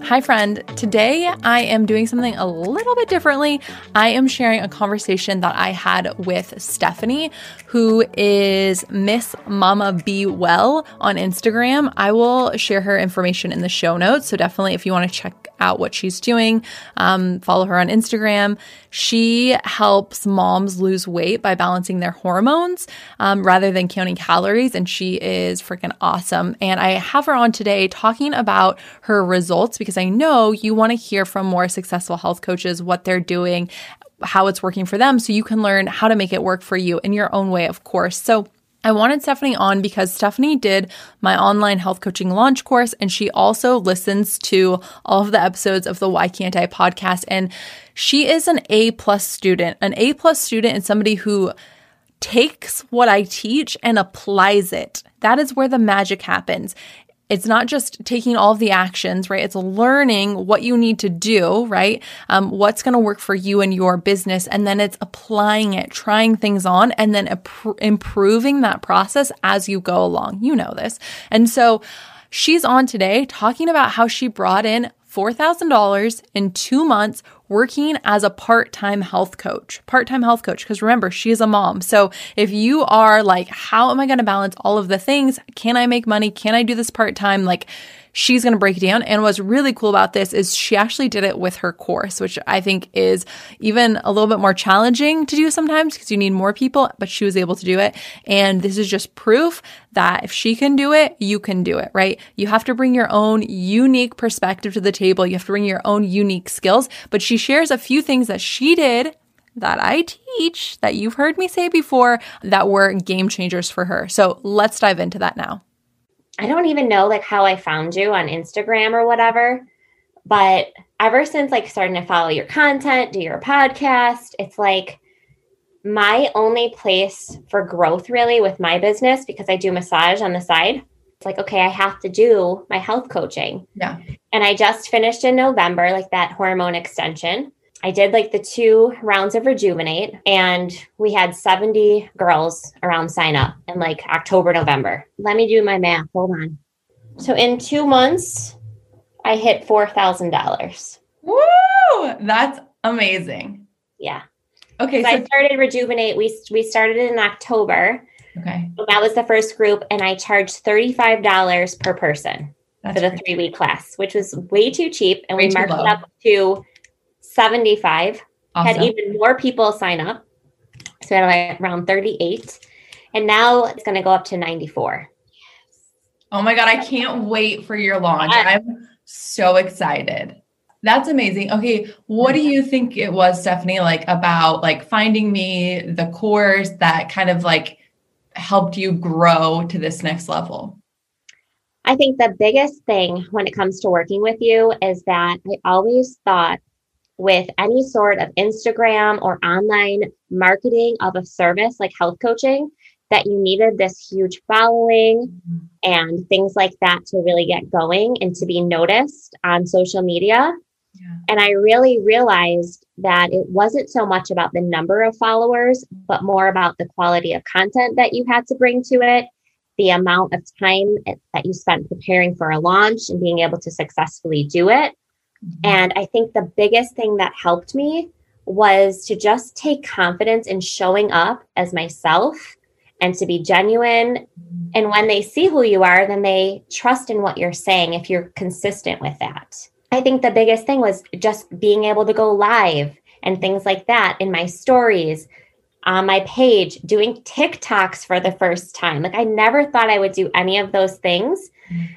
Hi, friend. Today I am doing something a little bit differently. I am sharing a conversation that I had with Stephanie, who is Miss Mama Be Well on Instagram. I will share her information in the show notes. So, definitely, if you want to check out what she's doing, um, follow her on Instagram. She helps moms lose weight by balancing their hormones um, rather than counting calories. And she is freaking awesome. And I have her on today talking about her results because I know you want to hear from more successful health coaches what they're doing, how it's working for them, so you can learn how to make it work for you in your own way, of course. So, I wanted Stephanie on because Stephanie did my online health coaching launch course and she also listens to all of the episodes of the Why Can't I podcast. And she is an A plus student. An A plus student is somebody who takes what I teach and applies it. That is where the magic happens. It's not just taking all of the actions, right? It's learning what you need to do, right? Um, what's going to work for you and your business. And then it's applying it, trying things on, and then improving that process as you go along. You know this. And so she's on today talking about how she brought in $4,000 in two months working as a part time health coach. Part time health coach, because remember, she is a mom. So if you are like, how am I going to balance all of the things? Can I make money? Can I do this part time? Like, she's going to break it down. And what's really cool about this is she actually did it with her course, which I think is even a little bit more challenging to do sometimes because you need more people, but she was able to do it. And this is just proof that if she can do it, you can do it, right? You have to bring your own unique perspective to the table. You have to bring your own unique skills. But she shares a few things that she did that I teach that you've heard me say before that were game changers for her. So let's dive into that now. I don't even know like how I found you on Instagram or whatever, but ever since like starting to follow your content, do your podcast, it's like my only place for growth really with my business because I do massage on the side. It's like, okay, I have to do my health coaching. Yeah. And I just finished in November, like that hormone extension. I did like the two rounds of Rejuvenate, and we had 70 girls around sign up in like October, November. Let me do my math. Hold on. So in two months, I hit $4,000. Woo! That's amazing. Yeah. Okay. So, so I started Rejuvenate. We, we started in October. Okay. So that was the first group, and I charged $35 per person That's for the three week class, which was way too cheap. And way we marked it up to 75. Awesome. Had even more people sign up. So at around 38. And now it's going to go up to 94. Oh my God. I can't wait for your launch. I'm so excited. That's amazing. Okay. What do you think it was, Stephanie, like about like finding me, the course that kind of like helped you grow to this next level? I think the biggest thing when it comes to working with you is that I always thought with any sort of Instagram or online marketing of a service like health coaching that you needed this huge following and things like that to really get going and to be noticed on social media. Yeah. And I really realized that it wasn't so much about the number of followers, but more about the quality of content that you had to bring to it, the amount of time that you spent preparing for a launch and being able to successfully do it. And I think the biggest thing that helped me was to just take confidence in showing up as myself and to be genuine. Mm-hmm. And when they see who you are, then they trust in what you're saying if you're consistent with that. I think the biggest thing was just being able to go live and things like that in my stories, on my page, doing TikToks for the first time. Like I never thought I would do any of those things.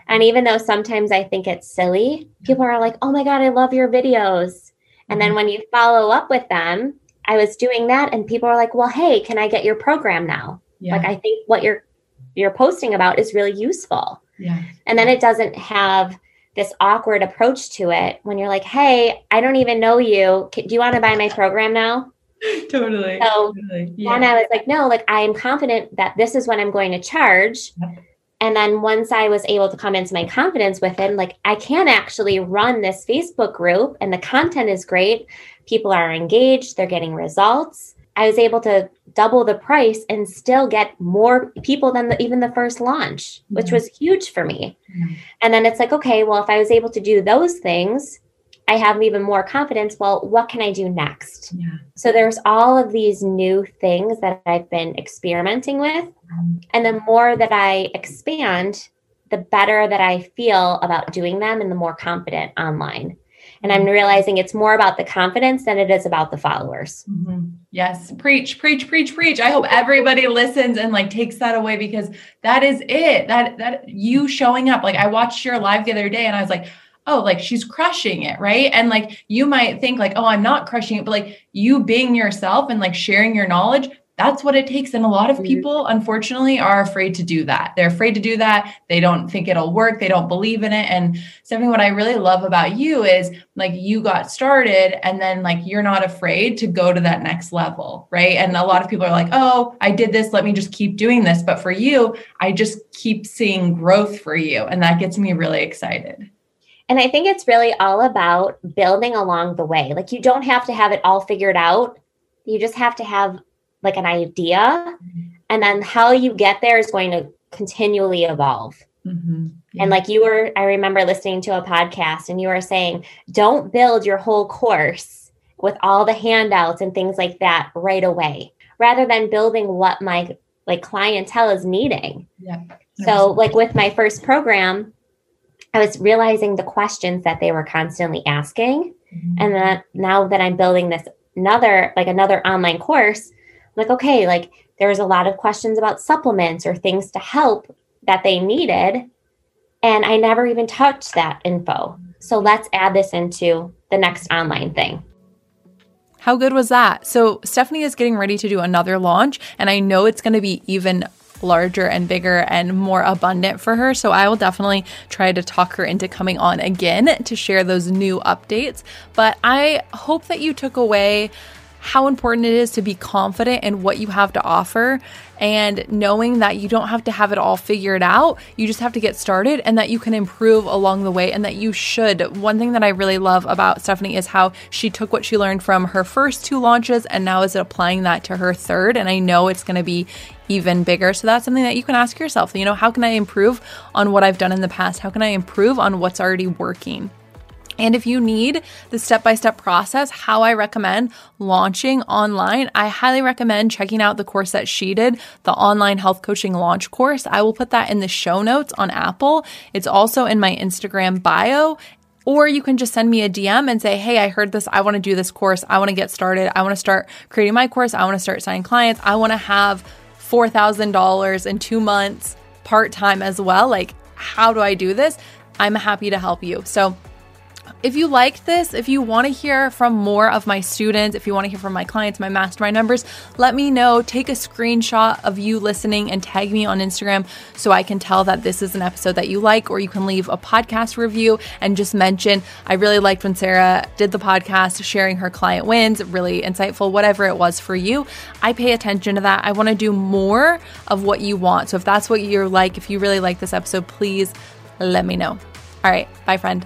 And even though sometimes I think it's silly, people are like, oh my God, I love your videos. And then mm-hmm. when you follow up with them, I was doing that and people are like, well, hey, can I get your program now? Yeah. Like I think what you're you're posting about is really useful. Yeah. And then it doesn't have this awkward approach to it when you're like, hey, I don't even know you. Do you want to buy my program now? totally. So totally. Yeah. then I was like, no, like I am confident that this is what I'm going to charge. Yep. And then once I was able to come into my confidence with it, like I can actually run this Facebook group and the content is great. People are engaged, they're getting results. I was able to double the price and still get more people than the, even the first launch, which was huge for me. And then it's like, okay, well, if I was able to do those things, I have even more confidence. Well, what can I do next? Yeah. So there's all of these new things that I've been experimenting with. And the more that I expand, the better that I feel about doing them and the more confident online. And I'm realizing it's more about the confidence than it is about the followers. Mm-hmm. Yes. Preach, preach, preach, preach. I hope everybody listens and like takes that away because that is it. That that you showing up. Like I watched your live the other day and I was like, oh, like she's crushing it, right? And like you might think like, oh, I'm not crushing it, but like you being yourself and like sharing your knowledge, that's what it takes. And a lot of mm-hmm. people, unfortunately, are afraid to do that. They're afraid to do that. They don't think it'll work. They don't believe in it. And something what I really love about you is like you got started and then like you're not afraid to go to that next level. Right. And a lot of people are like, oh, I did this. Let me just keep doing this. But for you, I just keep seeing growth for you. And that gets me really excited. And I think it's really all about building along the way. Like you don't have to have it all figured out. You just have to have like an idea mm-hmm. and then how you get there is going to continually evolve mm-hmm. yeah. and like you were i remember listening to a podcast and you were saying don't build your whole course with all the handouts and things like that right away rather than building what my like clientele is needing yeah so like with my first program i was realizing the questions that they were constantly asking mm-hmm. and that now that i'm building this another like another online course like, okay, like there's a lot of questions about supplements or things to help that they needed. And I never even touched that info. So let's add this into the next online thing. How good was that? So, Stephanie is getting ready to do another launch, and I know it's going to be even larger and bigger and more abundant for her. So I will definitely try to talk her into coming on again to share those new updates. But I hope that you took away how important it is to be confident in what you have to offer and knowing that you don't have to have it all figured out. You just have to get started and that you can improve along the way and that you should. One thing that I really love about Stephanie is how she took what she learned from her first two launches and now is applying that to her third. And I know it's going to be even bigger. So that's something that you can ask yourself. You know, how can I improve on what I've done in the past? How can I improve on what's already working? And if you need the step by step process, how I recommend launching online, I highly recommend checking out the course that she did, the online health coaching launch course. I will put that in the show notes on Apple. It's also in my Instagram bio. Or you can just send me a DM and say, Hey, I heard this. I want to do this course. I want to get started. I want to start creating my course. I want to start signing clients. I want to have $4,000 in two months part time as well. Like, how do I do this? I'm happy to help you. So, if you liked this, if you want to hear from more of my students, if you want to hear from my clients, my mastermind members, let me know. Take a screenshot of you listening and tag me on Instagram so I can tell that this is an episode that you like, or you can leave a podcast review and just mention, I really liked when Sarah did the podcast, sharing her client wins, really insightful, whatever it was for you. I pay attention to that. I want to do more of what you want. So if that's what you're like, if you really like this episode, please let me know. All right. Bye, friend.